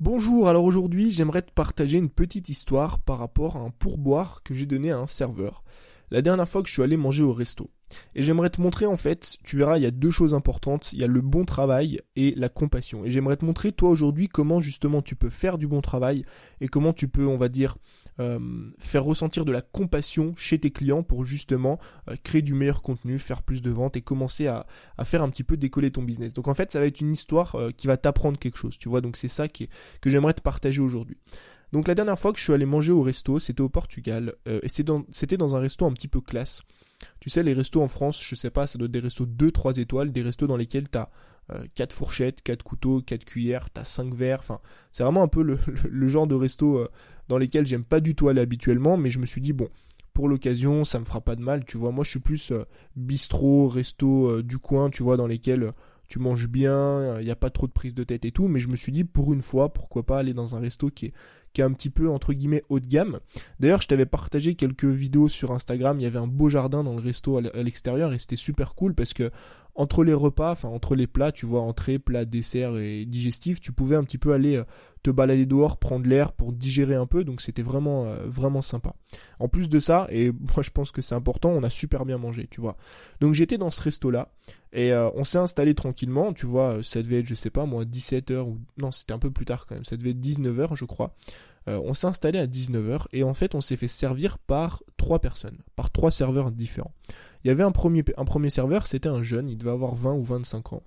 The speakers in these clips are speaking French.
Bonjour, alors aujourd'hui j'aimerais te partager une petite histoire par rapport à un pourboire que j'ai donné à un serveur. La dernière fois que je suis allé manger au resto. Et j'aimerais te montrer en fait, tu verras, il y a deux choses importantes, il y a le bon travail et la compassion. Et j'aimerais te montrer toi aujourd'hui comment justement tu peux faire du bon travail et comment tu peux, on va dire, euh, faire ressentir de la compassion chez tes clients pour justement euh, créer du meilleur contenu, faire plus de ventes et commencer à, faire un petit peu décoller ton business. Donc en fait, ça va être une histoire euh, qui va t'apprendre quelque chose, tu vois. Donc c'est ça qui que j'aimerais te partager aujourd'hui. Donc la dernière fois que je suis allé manger au resto, c'était au Portugal, et c'était dans, un resto un petit peu classe. Tu sais, les restos en France, je sais pas, ça doit être des restos 2-3 étoiles, des restos dans lesquels tu as 4 fourchettes, 4 couteaux, 4 cuillères, tu as 5 verres, enfin, c'est vraiment un peu le, genre de resto dans lesquels j'aime pas du tout aller habituellement, mais je me suis dit, bon, pour l'occasion, ça me fera pas de mal, tu vois. Moi, je suis plus euh, bistrot, resto euh, du coin, tu vois, dans lesquels euh, tu manges bien, il n'y a pas trop de prise de tête et tout, mais je me suis dit, pour une fois, pourquoi pas aller dans un resto qui est, qui est un petit peu, entre guillemets, haut de gamme. D'ailleurs, je t'avais partagé quelques vidéos sur Instagram, il y avait un beau jardin dans le resto à l'extérieur, et c'était super cool parce que, entre les repas, enfin entre les plats, tu vois, entrée, plat, dessert et digestif, tu pouvais un petit peu aller te balader dehors, prendre l'air pour digérer un peu, donc c'était vraiment euh, vraiment sympa. En plus de ça, et moi je pense que c'est important, on a super bien mangé, tu vois. Donc j'étais dans ce resto là et euh, on s'est installé tranquillement, tu vois, ça devait être je sais pas moi 17h ou non, c'était un peu plus tard quand même, ça devait être 19h je crois. Euh, on s'est installé à 19h et en fait on s'est fait servir par trois personnes, par trois serveurs différents. Il y avait un premier, serveur, c'était un jeune, il devait avoir 20 ou 25 ans.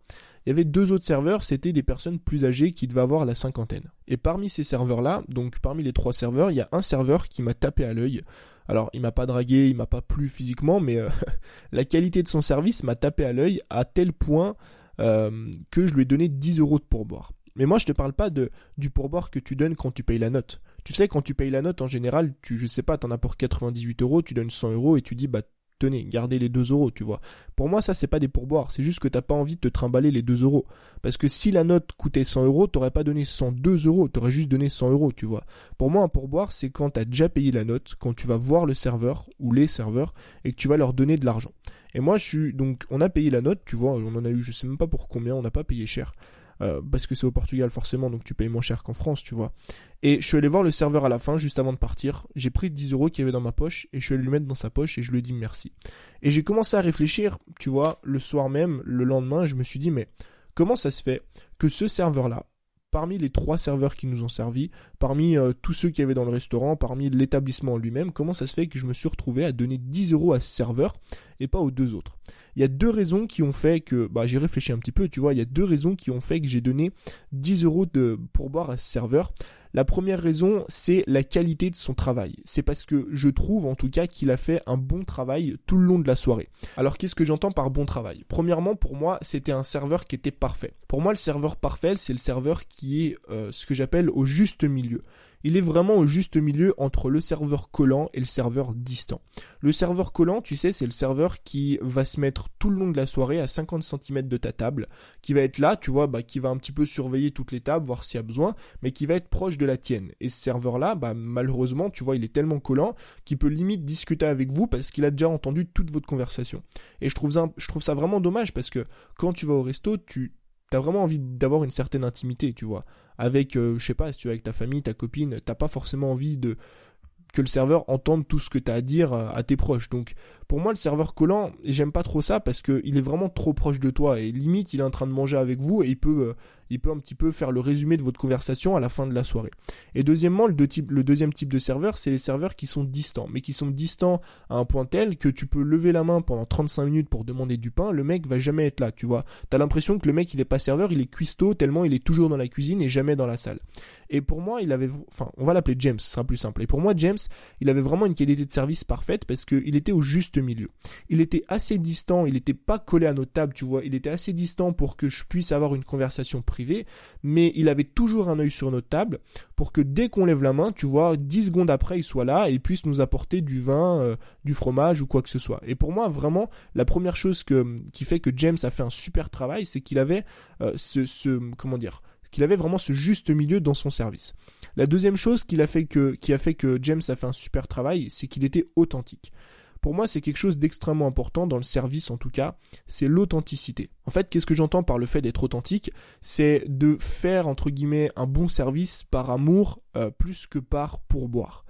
Il y avait deux autres serveurs, c'était des personnes plus âgées qui devaient avoir la cinquantaine. Et parmi ces serveurs-là, donc parmi les trois serveurs, il y a un serveur qui m'a tapé à l'œil. Alors, il m'a pas dragué, il m'a pas plu physiquement, mais euh, la qualité de son service m'a tapé à l'œil à tel point euh, que je lui ai donné 10 euros de pourboire. Mais moi, je te parle pas de, du pourboire que tu donnes quand tu payes la note. Tu sais, quand tu payes la note, en général, tu, je sais pas, t'en as pour 98 euros, tu donnes 100 euros et tu dis, bah, tenez, gardez les 2 euros, tu vois. Pour moi, ça, c'est pas des pourboires, c'est juste que t'as pas envie de te trimballer les 2 euros. Parce que si la note coûtait 100 euros, t'aurais pas donné 102 euros, t'aurais juste donné 100 euros, tu vois. Pour moi, un pourboire, c'est quand t'as déjà payé la note, quand tu vas voir le serveur, ou les serveurs, et que tu vas leur donner de l'argent. Et moi, je suis, donc, on a payé la note, tu vois, on en a eu, je sais même pas pour combien, on n'a pas payé cher. Euh, parce que c'est au Portugal forcément, donc tu payes moins cher qu'en France, tu vois. Et je suis allé voir le serveur à la fin, juste avant de partir. J'ai pris 10 euros qu'il y avait dans ma poche et je suis allé lui mettre dans sa poche et je lui ai dit merci. Et j'ai commencé à réfléchir, tu vois, le soir même, le lendemain, je me suis dit, mais comment ça se fait que ce serveur-là, parmi les trois serveurs qui nous ont servi, parmi euh, tous ceux qui avaient dans le restaurant, parmi l'établissement lui-même, comment ça se fait que je me suis retrouvé à donner 10 euros à ce serveur et pas aux deux autres? Il y a deux raisons qui ont fait que, bah j'ai réfléchi un petit peu, tu vois, il y a deux raisons qui ont fait que j'ai donné 10 euros de pourboire à ce serveur. La première raison, c'est la qualité de son travail. C'est parce que je trouve en tout cas qu'il a fait un bon travail tout le long de la soirée. Alors qu'est-ce que j'entends par bon travail? Premièrement, pour moi, c'était un serveur qui était parfait. Pour moi, le serveur parfait, c'est le serveur qui est euh, ce que j'appelle au juste milieu il est vraiment au juste milieu entre le serveur collant et le serveur distant. Le serveur collant, tu sais, c'est le serveur qui va se mettre tout le long de la soirée à 50 cm de ta table, qui va être là, tu vois, bah, qui va un petit peu surveiller toutes les tables, voir s'il y a besoin, mais qui va être proche de la tienne. Et ce serveur-là, bah, malheureusement, tu vois, il est tellement collant qu'il peut limite discuter avec vous parce qu'il a déjà entendu toute votre conversation. Et je trouve ça, je trouve ça vraiment dommage parce que quand tu vas au resto, tu, t'as vraiment envie d'avoir une certaine intimité, tu vois. Avec, euh, je sais pas, si tu es avec ta famille, ta copine, t'as pas forcément envie de que le serveur entende tout ce que tu as à dire euh, à tes proches. Donc pour moi le serveur collant, j'aime pas trop ça parce qu'il est vraiment trop proche de toi et limite il est en train de manger avec vous et il peut euh, il peut un petit peu faire le résumé de votre conversation à la fin de la soirée. Et deuxièmement, le, deuxième type de serveur, c'est les serveurs qui sont distants, mais qui sont distants à un point tel que tu peux lever la main pendant 35 minutes pour demander du pain, le mec va jamais être là, tu vois. T'as l'impression que le mec il est pas serveur, il est cuistot tellement il est toujours dans la cuisine et jamais dans la salle. Et pour moi, il avait, enfin, on va l'appeler James, ce sera plus simple. Et pour moi, James, il avait vraiment une qualité de service parfaite parce qu'il était au juste milieu. Il était assez distant, il n'était pas collé à notre table, tu vois. Il était assez distant pour que je puisse avoir une conversation privée, mais il avait toujours un œil sur notre table pour que dès qu'on lève la main, tu vois, 10 secondes après, il soit là et puisse nous apporter du vin, euh, du fromage ou quoi que ce soit. Et pour moi, vraiment, la première chose que, qui fait que James a fait un super travail, c'est qu'il avait euh, ce, comment dire, qu'il avait vraiment ce juste milieu dans son service. La deuxième chose fait que, qui a fait que James a fait un super travail, c'est qu'il était authentique. Pour moi, c'est quelque chose d'extrêmement important dans le service en tout cas, c'est l'authenticité. En fait, qu'est-ce que j'entends par le fait d'être authentique? C'est de faire entre guillemets un bon service par amour euh, plus que par pourboire.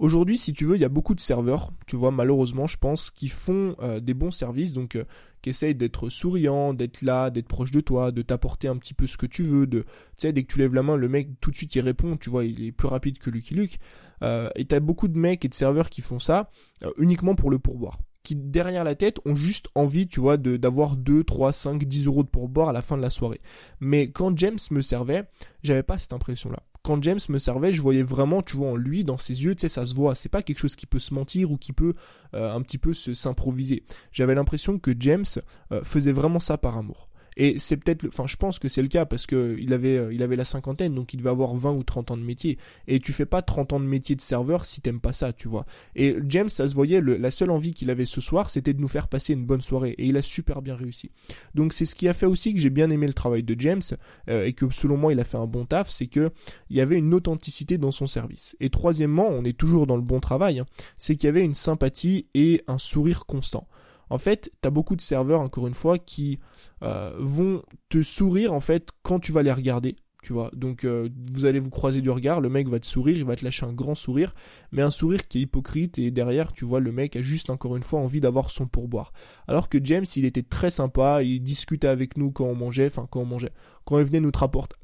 Aujourd'hui, si tu veux, il y a beaucoup de serveurs, tu vois, malheureusement, je pense, qui font euh, des bons services, donc euh, qui essayent d'être souriants, d'être là, d'être proche de toi, de t'apporter un petit peu ce que tu veux, de, tu sais, dès que tu lèves la main, le mec tout de suite il répond, tu vois, il est plus rapide que Lucky Luke. Euh, et t'as beaucoup de mecs et de serveurs qui font ça uniquement pour le pourboire qui derrière la tête ont juste envie, tu vois, d'avoir 2, 3, 5, 10 euros de pourboire à la fin de la soirée. Mais quand James me servait, j'avais pas cette impression-là quand James me servait, je voyais vraiment, tu vois, en lui, dans ses yeux, tu sais, ça se voit. C'est pas quelque chose qui peut se mentir ou qui peut euh, un petit peu se s'improviser. J'avais l'impression que James euh, faisait vraiment ça par amour. Et c'est peut-être, enfin, je pense que c'est le cas parce que il avait, euh, il avait la cinquantaine, donc il devait avoir 20 ou 30 ans de métier. Et tu fais pas 30 ans de métier de serveur si t'aimes pas ça, tu vois. Et James, ça se voyait, la seule envie qu'il avait ce soir, c'était de nous faire passer une bonne soirée. Et il a super bien réussi. Donc c'est ce qui a fait aussi que j'ai bien aimé le travail de James euh, et que selon moi il a fait un bon taf, c'est que il y avait une authenticité dans son service. Et troisièmement, on est toujours dans le bon travail, hein, c'est qu'il y avait une sympathie et un sourire constant. En fait, tu as beaucoup de serveurs, encore une fois, qui euh, vont te sourire, en fait, quand tu vas les regarder tu vois. Donc euh, vous allez vous croiser du regard, le mec va te sourire, il va te lâcher un grand sourire, mais un sourire qui est hypocrite et derrière, tu vois, le mec a juste encore une fois envie d'avoir son pourboire. Alors que James, il était très sympa, il discutait avec nous quand on mangeait, enfin quand on mangeait, quand il venait nous,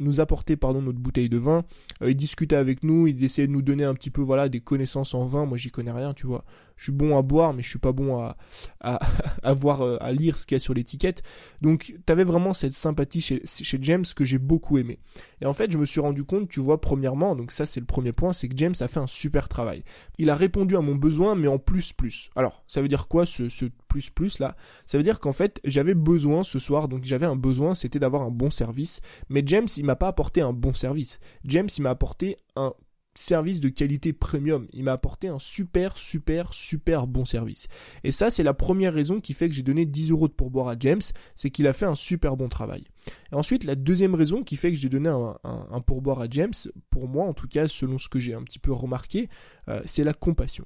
nous apporter pardon notre bouteille de vin, euh, il discutait avec nous, il essayait de nous donner un petit peu voilà des connaissances en vin. Moi, j'y connais rien, tu vois. Je suis bon à boire, mais je suis pas bon à à, euh, à lire ce qu'il y a sur l'étiquette. Donc, t'avais vraiment cette sympathie chez, chez James que j'ai beaucoup aimé. Et en fait, je me suis rendu compte, tu vois, premièrement, donc ça c'est le premier point, c'est que James a fait un super travail. Il a répondu à mon besoin, mais en plus plus. Alors, ça veut dire quoi ce, ce plus plus là? Ça veut dire qu'en fait, j'avais besoin ce soir, donc j'avais un besoin, c'était d'avoir un bon service. Mais James, il m'a pas apporté un bon service. James, il m'a apporté un service de qualité premium. Il m'a apporté un super, super, super bon service. Et ça, c'est la première raison qui fait que j'ai donné 10 euros de pourboire à James, c'est qu'il a fait un super bon travail. Et ensuite, la deuxième raison qui fait que j'ai donné un, pourboire à James, pour moi en tout cas, selon ce que j'ai un petit peu remarqué, euh, c'est la compassion.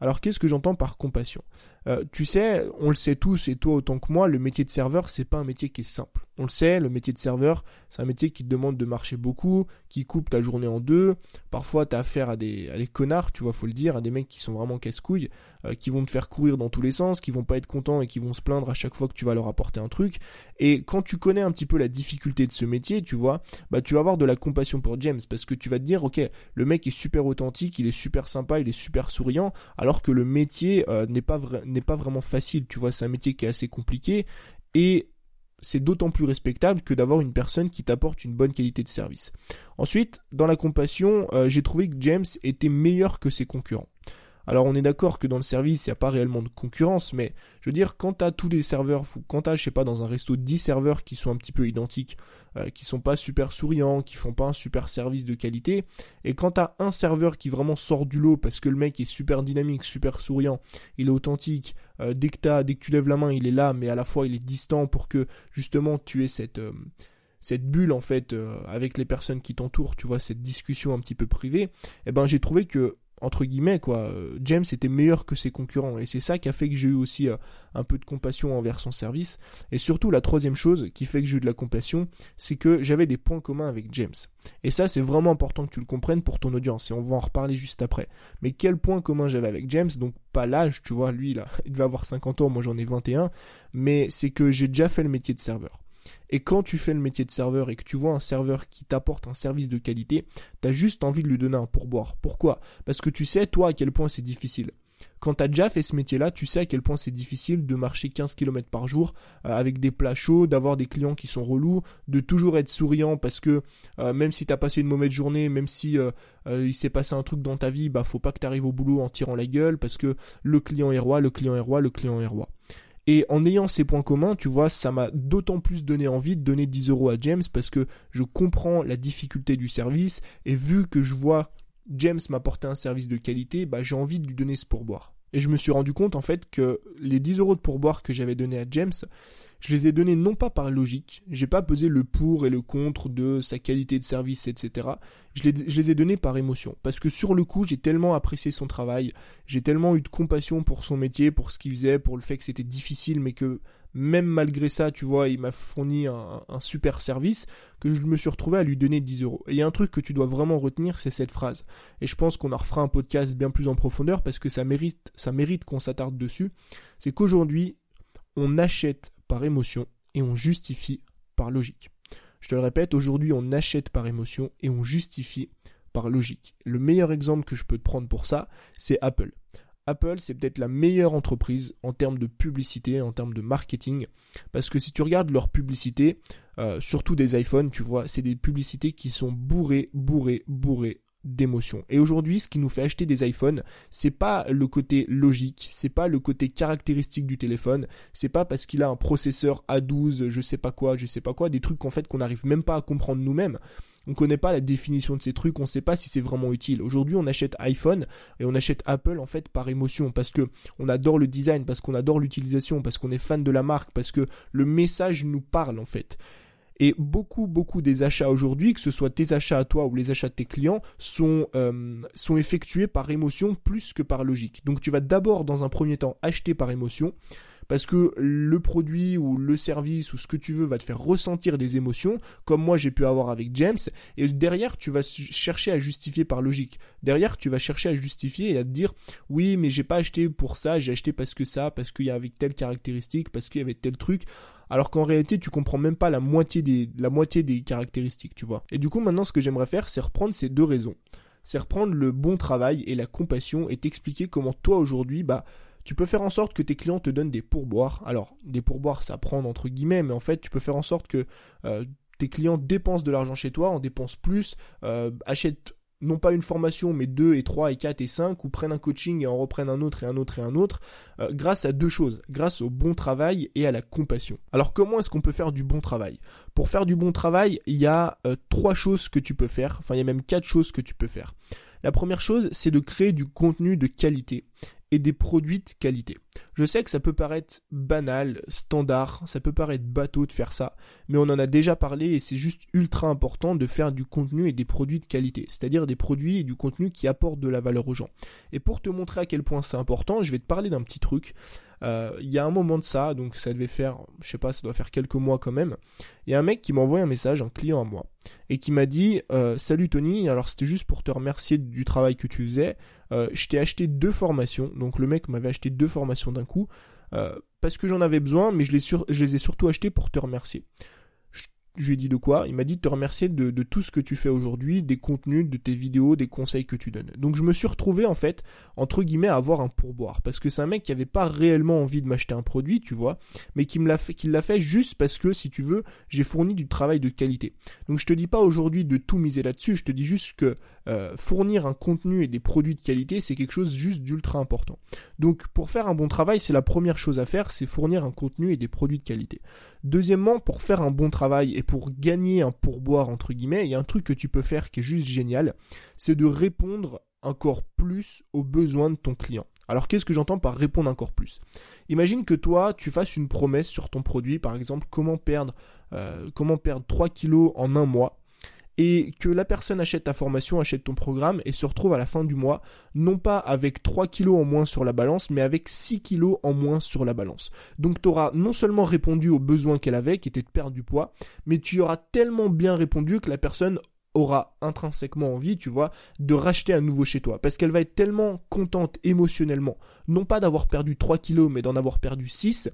Alors qu'est-ce que j'entends par compassion? Euh, Tu sais, on le sait tous et toi autant que moi, le métier de serveur, c'est pas un métier qui est simple. On le sait, le métier de serveur, c'est un métier qui te demande de marcher beaucoup, qui coupe ta journée en deux. Parfois, t'as affaire à des, à des connards, tu vois, faut le dire, à des mecs qui sont vraiment casse-couilles, euh, qui vont te faire courir dans tous les sens, qui vont pas être contents et qui vont se plaindre à chaque fois que tu vas leur apporter un truc. Et quand tu connais un petit peu la difficulté de ce métier, tu vois, bah tu vas avoir de la compassion pour James parce que tu vas te dire, ok, le mec est super authentique, il est super sympa, il est super souriant, alors que le métier euh, n'est pas n'est pas vraiment facile, tu vois, c'est un métier qui est assez compliqué et c'est d'autant plus respectable que d'avoir une personne qui t'apporte une bonne qualité de service. Ensuite, dans la compassion, euh, j'ai trouvé que James était meilleur que ses concurrents. Alors on est d'accord que dans le service, il n'y a pas réellement de concurrence, mais je veux dire, quand tu as tous les serveurs, quand tu as, je sais pas, dans un resto 10 serveurs qui sont un petit peu identiques, euh, qui sont pas super souriants, qui font pas un super service de qualité, et quand tu as un serveur qui vraiment sort du lot parce que le mec est super dynamique, super souriant, il est authentique, euh, dès, que dès que tu lèves la main, il est là, mais à la fois il est distant pour que justement tu aies cette... Euh, cette bulle en fait avec les personnes qui t'entourent, tu vois, cette discussion un petit peu privée, eh ben j'ai trouvé que entre guillemets quoi, James était meilleur que ses concurrents. Et c'est ça qui a fait que j'ai eu aussi euh, un peu de compassion envers son service. Et surtout la troisième chose qui fait que j'ai eu de la compassion, c'est que j'avais des points communs avec James. Et ça c'est vraiment important que tu le comprennes pour ton audience. Et on va en reparler juste après. Mais quel point commun j'avais avec James? Donc pas l'âge, tu vois, lui là, il devait avoir 50 ans, moi j'en ai 21, mais c'est que j'ai déjà fait le métier de serveur. Et quand tu fais le métier de serveur et que tu vois un serveur qui t'apporte un service de qualité, t'as juste envie de lui donner un pourboire. Pourquoi? Parce que tu sais, toi, à quel point c'est difficile. Quand t'as déjà fait ce métier-là, tu sais à quel point c'est difficile de marcher 15 km par jour euh, avec des plats chauds, d'avoir des clients qui sont relous, de toujours être souriant parce que euh, même si t'as passé une mauvaise journée, même si euh, il s'est passé un truc dans ta vie, bah faut pas que t'arrives au boulot en tirant la gueule parce que le client est roi, le client est roi, le client est roi. Et en ayant ces points communs, tu vois, ça m'a d'autant plus donné envie de donner 10 euros à James parce que je comprends la difficulté du service et vu que je vois James m'apporter un service de qualité, bah j'ai envie de lui donner ce pourboire. Et je me suis rendu compte en fait que les 10 euros de pourboire que j'avais donné à James, je les ai donnés non pas par logique, j'ai pas pesé le pour et le contre de sa qualité de service, etc. Je les, je les ai donnés par émotion. Parce que sur le coup, j'ai tellement apprécié son travail, j'ai tellement eu de compassion pour son métier, pour ce qu'il faisait, pour le fait que c'était difficile, mais que même malgré ça, tu vois, il m'a fourni un, super service, que je me suis retrouvé à lui donner 10 euros. Et il y a un truc que tu dois vraiment retenir, c'est cette phrase. Et je pense qu'on en refera un podcast bien plus en profondeur parce que ça mérite, ça mérite qu'on s'attarde dessus. C'est qu'aujourd'hui, on achète par émotion et on justifie par logique. Je te le répète, aujourd'hui on achète par émotion et on justifie par logique. Le meilleur exemple que je peux te prendre pour ça, c'est Apple. Apple, c'est peut-être la meilleure entreprise en termes de publicité, en termes de marketing, parce que si tu regardes leur publicité, euh, surtout des iPhones, tu vois, c'est des publicités qui sont bourrées, bourrées, bourrées d'émotions. Et aujourd'hui, ce qui nous fait acheter des iPhones, c'est pas le côté logique, c'est pas le côté caractéristique du téléphone, c'est pas parce qu'il a un processeur A12, je sais pas quoi, je sais pas quoi, des trucs en fait qu'on n'arrive même pas à comprendre nous-mêmes. On connaît pas la définition de ces trucs, on sait pas si c'est vraiment utile. Aujourd'hui, on achète iPhone et on achète Apple en fait par émotion parce que on adore le design, parce qu'on adore l'utilisation, parce qu'on est fan de la marque, parce que le message nous parle en fait. Et beaucoup, beaucoup des achats aujourd'hui, que ce soit tes achats à toi ou les achats de tes clients, sont, euh, sont effectués par émotion plus que par logique. Donc tu vas d'abord, dans un premier temps, acheter par émotion parce que le produit ou le service ou ce que tu veux va te faire ressentir des émotions, comme moi j'ai pu avoir avec James, et derrière tu vas chercher à justifier par logique. Derrière tu vas chercher à justifier et à te dire oui mais j'ai pas acheté pour ça, j'ai acheté parce que ça, parce qu'il y avait telle caractéristique, parce qu'il y avait tel truc alors qu'en réalité tu comprends même pas la moitié des la moitié des caractéristiques, tu vois. Et du coup maintenant ce que j'aimerais faire c'est reprendre ces deux raisons. C'est reprendre le bon travail et la compassion et t'expliquer comment toi aujourd'hui bah tu peux faire en sorte que tes clients te donnent des pourboires. Alors, des pourboires, ça prend entre guillemets, mais en fait, tu peux faire en sorte que euh, tes clients dépensent de l'argent chez toi, en dépensent plus, euh, achètent non pas une formation, mais deux et trois et quatre et cinq, ou prennent un coaching et en reprennent un autre et un autre et un autre, euh, grâce à deux choses, grâce au bon travail et à la compassion. Alors comment est-ce qu'on peut faire du bon travail? Pour faire du bon travail, il y a trois choses que tu peux faire, enfin il y a même quatre choses que tu peux faire. La première chose, c'est de créer du contenu de qualité et des produits de qualité. Je sais que ça peut paraître banal, standard, ça peut paraître bateau de faire ça, mais on en a déjà parlé et c'est juste ultra important de faire du contenu et des produits de qualité, c'est-à-dire des produits et du contenu qui apportent de la valeur aux gens. Et pour te montrer à quel point c'est important, je vais te parler d'un petit truc. Euh, il y a un moment de ça, donc ça devait faire, je sais pas, ça doit faire quelques mois quand même. Il y a un mec qui m'a envoyé un message, un client à moi, et qui m'a dit euh, Salut Tony, alors c'était juste pour te remercier du travail que tu faisais. Euh, je t'ai acheté deux formations. Donc le mec m'avait acheté deux formations d'un coup. Euh, parce que j'en avais besoin, mais je les, je les ai surtout achetées pour te remercier. Je lui ai dit de quoi Il m'a dit de te remercier de, tout ce que tu fais aujourd'hui, des contenus, de tes vidéos, des conseils que tu donnes. Donc je me suis retrouvé en fait, entre guillemets, à avoir un pourboire. Parce que c'est un mec qui avait pas réellement envie de m'acheter un produit, tu vois, mais qui l'a fait, fait juste parce que, si tu veux, j'ai fourni du travail de qualité. Donc je te dis pas aujourd'hui de tout miser là-dessus, je te dis juste que euh, fournir un contenu et des produits de qualité, c'est quelque chose juste d'ultra important. Donc pour faire un bon travail, c'est la première chose à faire, c'est fournir un contenu et des produits de qualité. Deuxièmement, pour faire un bon travail et pour gagner un pourboire entre guillemets, il y a un truc que tu peux faire qui est juste génial, c'est de répondre encore plus aux besoins de ton client. Alors qu'est-ce que j'entends par répondre encore plus? Imagine que toi, tu fasses une promesse sur ton produit, par exemple comment perdre, euh, comment perdre 3 kilos en un mois et que la personne achète ta formation, achète ton programme et se retrouve à la fin du mois, non pas avec 3 kilos en moins sur la balance, mais avec 6 kilos en moins sur la balance. Donc tu auras non seulement répondu aux besoins qu'elle avait, qui était de perdre du poids, mais tu auras tellement bien répondu que la personne aura intrinsèquement envie, tu vois, de racheter à nouveau chez toi. Parce qu'elle va être tellement contente émotionnellement, non pas d'avoir perdu 3 kilos, mais d'en avoir perdu 6,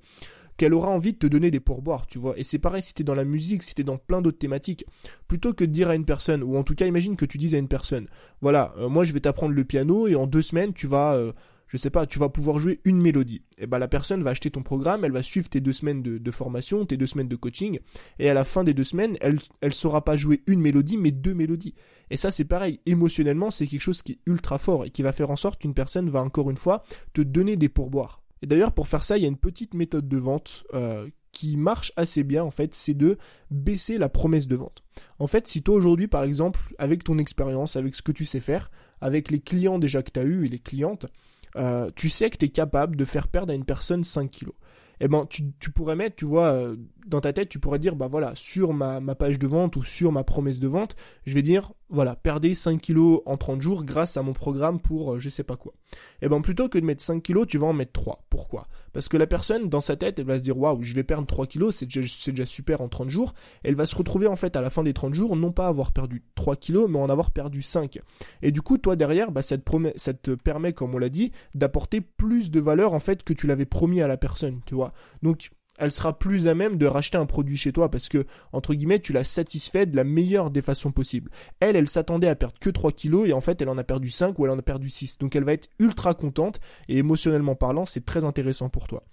qu'elle aura envie de te donner des pourboires, tu vois. Et c'est pareil si t'es dans la musique, si t'es dans plein d'autres thématiques. Plutôt que de dire à une personne, ou en tout cas imagine que tu dises à une personne, voilà, euh, moi je vais t'apprendre le piano et en deux semaines tu vas, euh, je sais pas, tu vas pouvoir jouer une mélodie. Et ben la personne va acheter ton programme, elle va suivre tes deux semaines de, formation, tes deux semaines de coaching, et à la fin des deux semaines, elle, elle saura pas jouer une mélodie, mais deux mélodies. Et ça c'est pareil, émotionnellement c'est quelque chose qui est ultra fort et qui va faire en sorte qu'une personne va encore une fois te donner des pourboires. Et d'ailleurs, pour faire ça, il y a une petite méthode de vente euh, qui marche assez bien, en fait, c'est de baisser la promesse de vente. En fait, si toi aujourd'hui, par exemple, avec ton expérience, avec ce que tu sais faire, avec les clients déjà que tu as eu et les clientes, euh, tu sais que tu es capable de faire perdre à une personne 5 kilos. Eh ben, tu, pourrais mettre, tu vois, euh, dans ta tête, tu pourrais dire, bah voilà, sur ma, page de vente ou sur ma promesse de vente, je vais dire, voilà, perdez 5 kilos en 30 jours grâce à mon programme pour euh, je sais pas quoi. Et eh ben plutôt que de mettre 5 kilos, tu vas en mettre 3. Pourquoi? Parce que la personne, dans sa tête, elle va se dire waouh, je vais perdre 3 kilos, c'est déjà, déjà super en 30 jours. Elle va se retrouver en fait à la fin des 30 jours, non pas avoir perdu 3 kilos, mais en avoir perdu 5. Et du coup, toi derrière, bah, ça, te promet, ça te permet, comme on l'a dit, d'apporter plus de valeur en fait que tu l'avais promis à la personne, tu vois. Donc elle sera plus à même de racheter un produit chez toi parce que, entre guillemets, tu l'as satisfait de la meilleure des façons possibles. Elle, elle s'attendait à perdre que 3 kilos et en fait, elle en a perdu 5 ou elle en a perdu 6. Donc elle va être ultra contente et émotionnellement parlant, c'est très intéressant pour toi.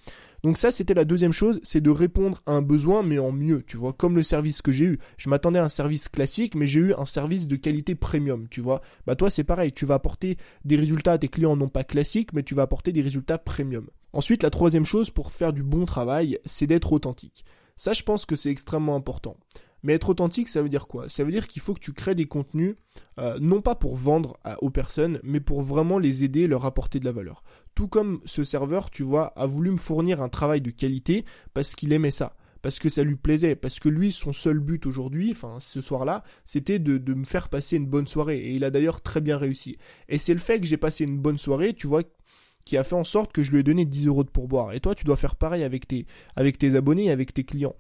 Donc ça, c'était la deuxième chose, c'est de répondre à un besoin, mais en mieux, tu vois, comme le service que j'ai eu. Je m'attendais à un service classique, mais j'ai eu un service de qualité premium, tu vois. Bah toi, c'est pareil, tu vas apporter des résultats à tes clients non pas classiques, mais tu vas apporter des résultats premium. Ensuite, la troisième chose pour faire du bon travail, c'est d'être authentique. Ça, je pense que c'est extrêmement important. Mais être authentique, ça veut dire quoi? Ça veut dire qu'il faut que tu crées des contenus, euh, non pas pour vendre aux personnes, mais pour vraiment les aider leur apporter de la valeur. Tout comme ce serveur, tu vois, a voulu me fournir un travail de qualité parce qu'il aimait ça parce que ça lui plaisait, parce que lui, son seul but aujourd'hui, enfin ce soir-là, c'était de, me faire passer une bonne soirée, et il a d'ailleurs très bien réussi. Et c'est le fait que j'ai passé une bonne soirée, tu vois, qui a fait en sorte que je lui ai donné 10 euros de pourboire. Et toi, tu dois faire pareil avec tes, avec tes abonnés, avec tes clients.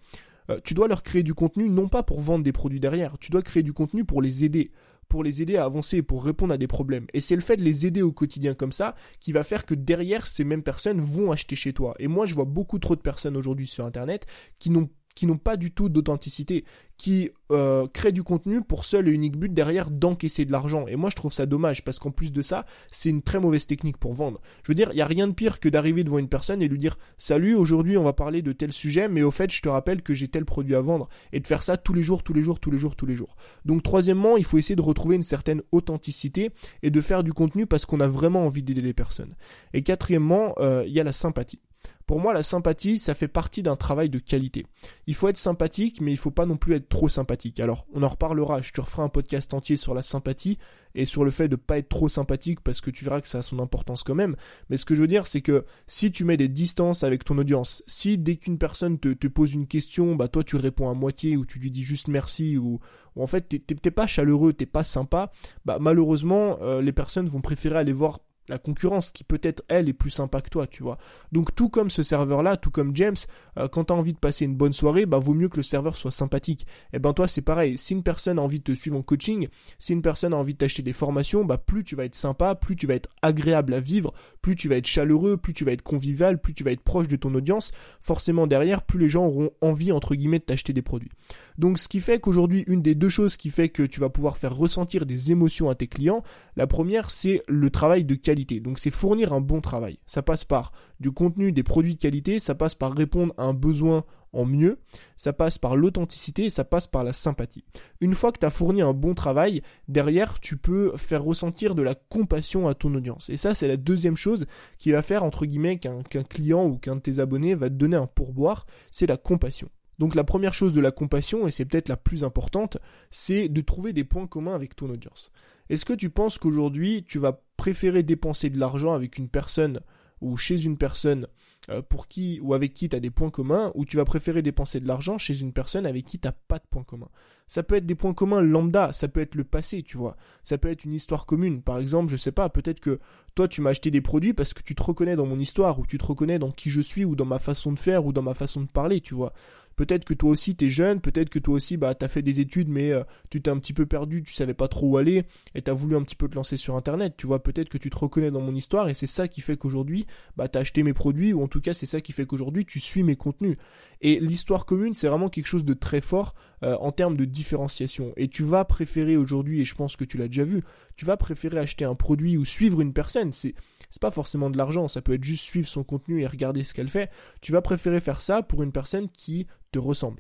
Euh, tu dois leur créer du contenu, non pas pour vendre des produits derrière, tu dois créer du contenu pour les aider, pour les aider à avancer, pour répondre à des problèmes. Et c'est le fait de les aider au quotidien comme ça qui va faire que derrière, ces mêmes personnes vont acheter chez toi. Et moi, je vois beaucoup trop de personnes aujourd'hui sur Internet qui n'ont qui n'ont pas du tout d'authenticité, qui euh, créent du contenu pour seul et unique but derrière d'encaisser de l'argent. Et moi je trouve ça dommage parce qu'en plus de ça, c'est une très mauvaise technique pour vendre. Je veux dire, il n'y a rien de pire que d'arriver devant une personne et lui dire Salut, aujourd'hui on va parler de tel sujet, mais au fait je te rappelle que j'ai tel produit à vendre. Et de faire ça tous les jours, tous les jours, tous les jours, tous les jours. Donc troisièmement, il faut essayer de retrouver une certaine authenticité et de faire du contenu parce qu'on a vraiment envie d'aider les personnes. Et quatrièmement, euh, il y a la sympathie. Pour moi, la sympathie, ça fait partie d'un travail de qualité. Il faut être sympathique, mais il faut pas non plus être trop sympathique. Alors, on en reparlera, je te referai un podcast entier sur la sympathie et sur le fait de pas être trop sympathique parce que tu verras que ça a son importance quand même. Mais ce que je veux dire, c'est que si tu mets des distances avec ton audience, si dès qu'une personne te, pose une question, bah toi tu réponds à moitié ou tu lui dis juste merci ou, ou en fait t'es pas chaleureux, t'es pas sympa, bah malheureusement euh, les personnes vont préférer aller voir la concurrence qui peut-être elle est plus sympa que toi, tu vois. Donc tout comme ce serveur-là, tout comme James, euh, quand t'as envie de passer une bonne soirée, bah vaut mieux que le serveur soit sympathique. Et eh ben toi c'est pareil, si une personne a envie de te suivre en coaching, si une personne a envie de t'acheter des formations, bah plus tu vas être sympa, plus tu vas être agréable à vivre, plus tu vas être chaleureux, plus tu vas être convivial, plus tu vas être proche de ton audience, forcément derrière, plus les gens auront envie entre guillemets de t'acheter des produits. Donc ce qui fait qu'aujourd'hui, une des deux choses qui fait que tu vas pouvoir faire ressentir des émotions à tes clients, la première c'est le travail de qualité. Donc c'est fournir un bon travail. Ça passe par du contenu, des produits de qualité, ça passe par répondre à un besoin en mieux, ça passe par l'authenticité ça passe par la sympathie. Une fois que tu as fourni un bon travail, derrière tu peux faire ressentir de la compassion à ton audience. Et ça c'est la deuxième chose qui va faire entre guillemets qu'un client ou qu'un de tes abonnés va te donner un pourboire, c'est la compassion. Donc la première chose de la compassion, et c'est peut-être la plus importante, c'est de trouver des points communs avec ton audience. Est-ce que tu penses qu'aujourd'hui tu vas préférer dépenser de l'argent avec une personne ou chez une personne euh, pour qui ou avec qui tu des points communs, ou tu vas préférer dépenser de l'argent chez une personne avec qui tu pas de points communs. Ça peut être des points communs lambda, ça peut être le passé, tu vois. Ça peut être une histoire commune. Par exemple, je sais pas, peut-être que toi tu m'as acheté des produits parce que tu te reconnais dans mon histoire, ou tu te reconnais dans qui je suis, ou dans ma façon de faire, ou dans ma façon de parler, tu vois. Peut-être que toi aussi t'es jeune, peut-être que toi aussi bah t'as fait des études mais euh, tu t'es un petit peu perdu, tu savais pas trop où aller et t'as voulu un petit peu te lancer sur internet. Tu vois, peut-être que tu te reconnais dans mon histoire et c'est ça qui fait qu'aujourd'hui bah t'as acheté mes produits ou en tout cas c'est ça qui fait qu'aujourd'hui tu suis mes contenus. Et l'histoire commune c'est vraiment quelque chose de très fort euh, en termes de différenciation. Et tu vas préférer aujourd'hui, et je pense que tu l'as déjà vu, tu vas préférer acheter un produit ou suivre une personne. C'est c'est pas forcément de l'argent, ça peut être juste suivre son contenu et regarder ce qu'elle fait. Tu vas préférer faire ça pour une personne qui te ressemble.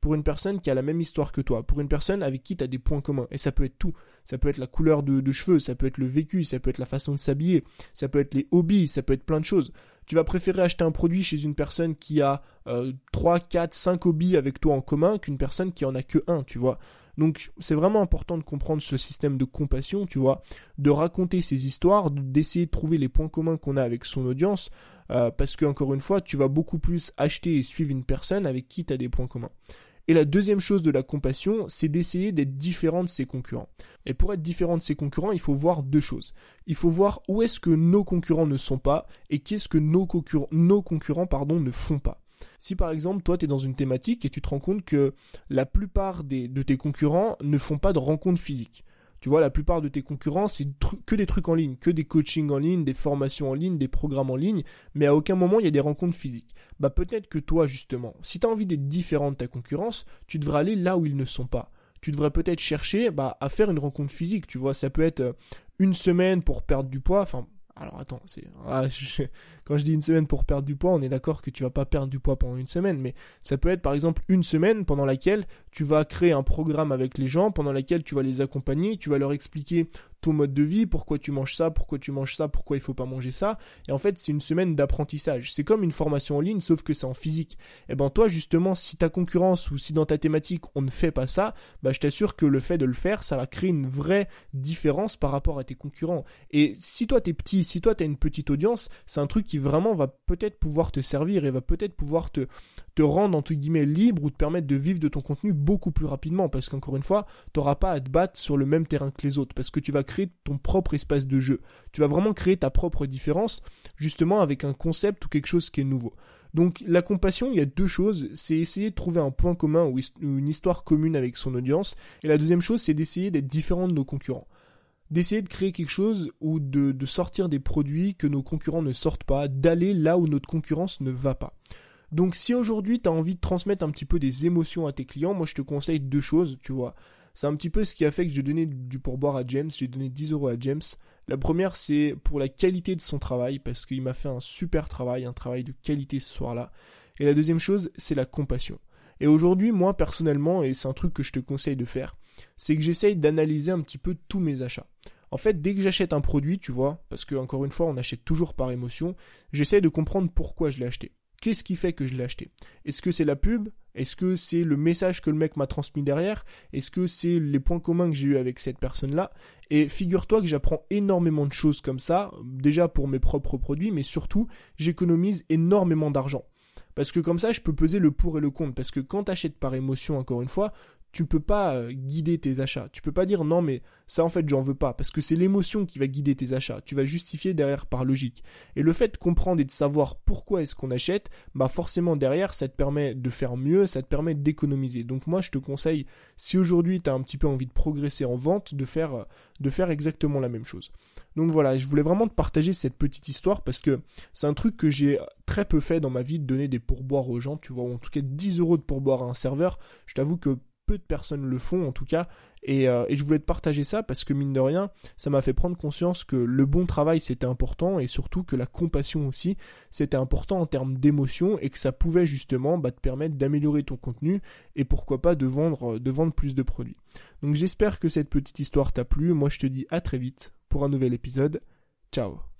Pour une personne qui a la même histoire que toi, pour une personne avec qui tu as des points communs. Et ça peut être tout. Ça peut être la couleur de, cheveux, ça peut être le vécu, ça peut être la façon de s'habiller, ça peut être les hobbies, ça peut être plein de choses. Tu vas préférer acheter un produit chez une personne qui a euh, 3, 4, 5 hobbies avec toi en commun qu'une personne qui en a que un, tu vois. Donc c'est vraiment important de comprendre ce système de compassion, tu vois, de raconter ces histoires, d'essayer de trouver les points communs qu'on a avec son audience, euh, parce que encore une fois, tu vas beaucoup plus acheter et suivre une personne avec qui tu as des points communs. Et la deuxième chose de la compassion, c'est d'essayer d'être différent de ses concurrents. Et pour être différent de ses concurrents, il faut voir deux choses. Il faut voir où est-ce que nos concurrents ne sont pas et qu'est-ce que nos concurrents, nos concurrents pardon, ne font pas. Si par exemple, toi, tu es dans une thématique et tu te rends compte que la plupart de tes concurrents ne font pas de rencontres physiques. Tu vois, la plupart de tes concurrents, c'est que des trucs en ligne, que des coachings en ligne, des formations en ligne, des programmes en ligne, mais à aucun moment il y a des rencontres physiques. Bah peut-être que toi, justement, si tu as envie d'être différent de ta concurrence, tu devrais aller là où ils ne sont pas. Tu devrais peut-être chercher bah, à faire une rencontre physique, tu vois, ça peut être euh, une semaine pour perdre du poids, enfin alors attends, c'est ah, quand je dis une semaine pour perdre du poids, on est d'accord que tu vas pas perdre du poids pendant une semaine, mais ça peut être par exemple une semaine pendant laquelle tu vas créer un programme avec les gens, pendant laquelle tu vas les accompagner, tu vas leur expliquer ton mode de vie, pourquoi tu manges ça, pourquoi tu manges ça, pourquoi il faut pas manger ça. Et en fait, c'est une semaine d'apprentissage. C'est comme une formation en ligne, sauf que c'est en physique. Et ben toi, justement, si ta concurrence ou si dans ta thématique on ne fait pas ça, bah je t'assure que le fait de le faire, ça va créer une vraie différence par rapport à tes concurrents. Et si toi t'es petit, si toi t'as une petite audience, c'est un truc qui vraiment va peut-être pouvoir te servir et va peut-être pouvoir te te rendre entre guillemets libre ou te permettre de vivre de ton contenu beaucoup plus rapidement parce qu'encore une fois, tu n'auras pas à te battre sur le même terrain que les autres parce que tu vas créer ton propre espace de jeu. Tu vas vraiment créer ta propre différence justement avec un concept ou quelque chose qui est nouveau. Donc la compassion, il y a deux choses, c'est essayer de trouver un point commun ou une histoire commune avec son audience et la deuxième chose, c'est d'essayer d'être différent de nos concurrents d'essayer de créer quelque chose ou de, sortir des produits que nos concurrents ne sortent pas, d'aller là où notre concurrence ne va pas. Donc si aujourd'hui tu as envie de transmettre un petit peu des émotions à tes clients, moi je te conseille deux choses, tu vois. C'est un petit peu ce qui a fait que j'ai donné du pourboire à James, j'ai donné 10 euros à James. La première c'est pour la qualité de son travail, parce qu'il m'a fait un super travail, un travail de qualité ce soir-là. Et la deuxième chose c'est la compassion. Et aujourd'hui moi personnellement, et c'est un truc que je te conseille de faire, c'est que j'essaye d'analyser un petit peu tous mes achats. En fait, dès que j'achète un produit, tu vois, parce que encore une fois, on achète toujours par émotion, j'essaye de comprendre pourquoi je l'ai acheté. Qu'est-ce qui fait que je l'ai acheté? Est-ce que c'est la pub? Est-ce que c'est le message que le mec m'a transmis derrière? Est-ce que c'est les points communs que j'ai eu avec cette personne-là? Et figure-toi que j'apprends énormément de choses comme ça, déjà pour mes propres produits, mais surtout, j'économise énormément d'argent. Parce que comme ça, je peux peser le pour et le contre. Parce que quand tu achètes par émotion, encore une fois, tu peux pas euh, guider tes achats. Tu peux pas dire non mais ça en fait j'en veux pas parce que c'est l'émotion qui va guider tes achats. Tu vas justifier derrière par logique. Et le fait de comprendre et de savoir pourquoi est-ce qu'on achète, bah forcément derrière ça te permet de faire mieux, ça te permet d'économiser. Donc moi je te conseille si aujourd'hui tu as un petit peu envie de progresser en vente de faire de faire exactement la même chose. Donc voilà, je voulais vraiment te partager cette petite histoire parce que c'est un truc que j'ai très peu fait dans ma vie de donner des pourboires aux gens, tu vois, en tout cas 10 euros de pourboire à un serveur. Je t'avoue que peu de personnes le font en tout cas. Euh, et, je voulais te partager ça parce que mine de rien, ça m'a fait prendre conscience que le bon travail c'était important et surtout que la compassion aussi c'était important en termes d'émotion et que ça pouvait justement bah, te permettre d'améliorer ton contenu et pourquoi pas de vendre, de vendre plus de produits. Donc j'espère que cette petite histoire t'a plu. Moi je te dis à très vite pour un nouvel épisode. Ciao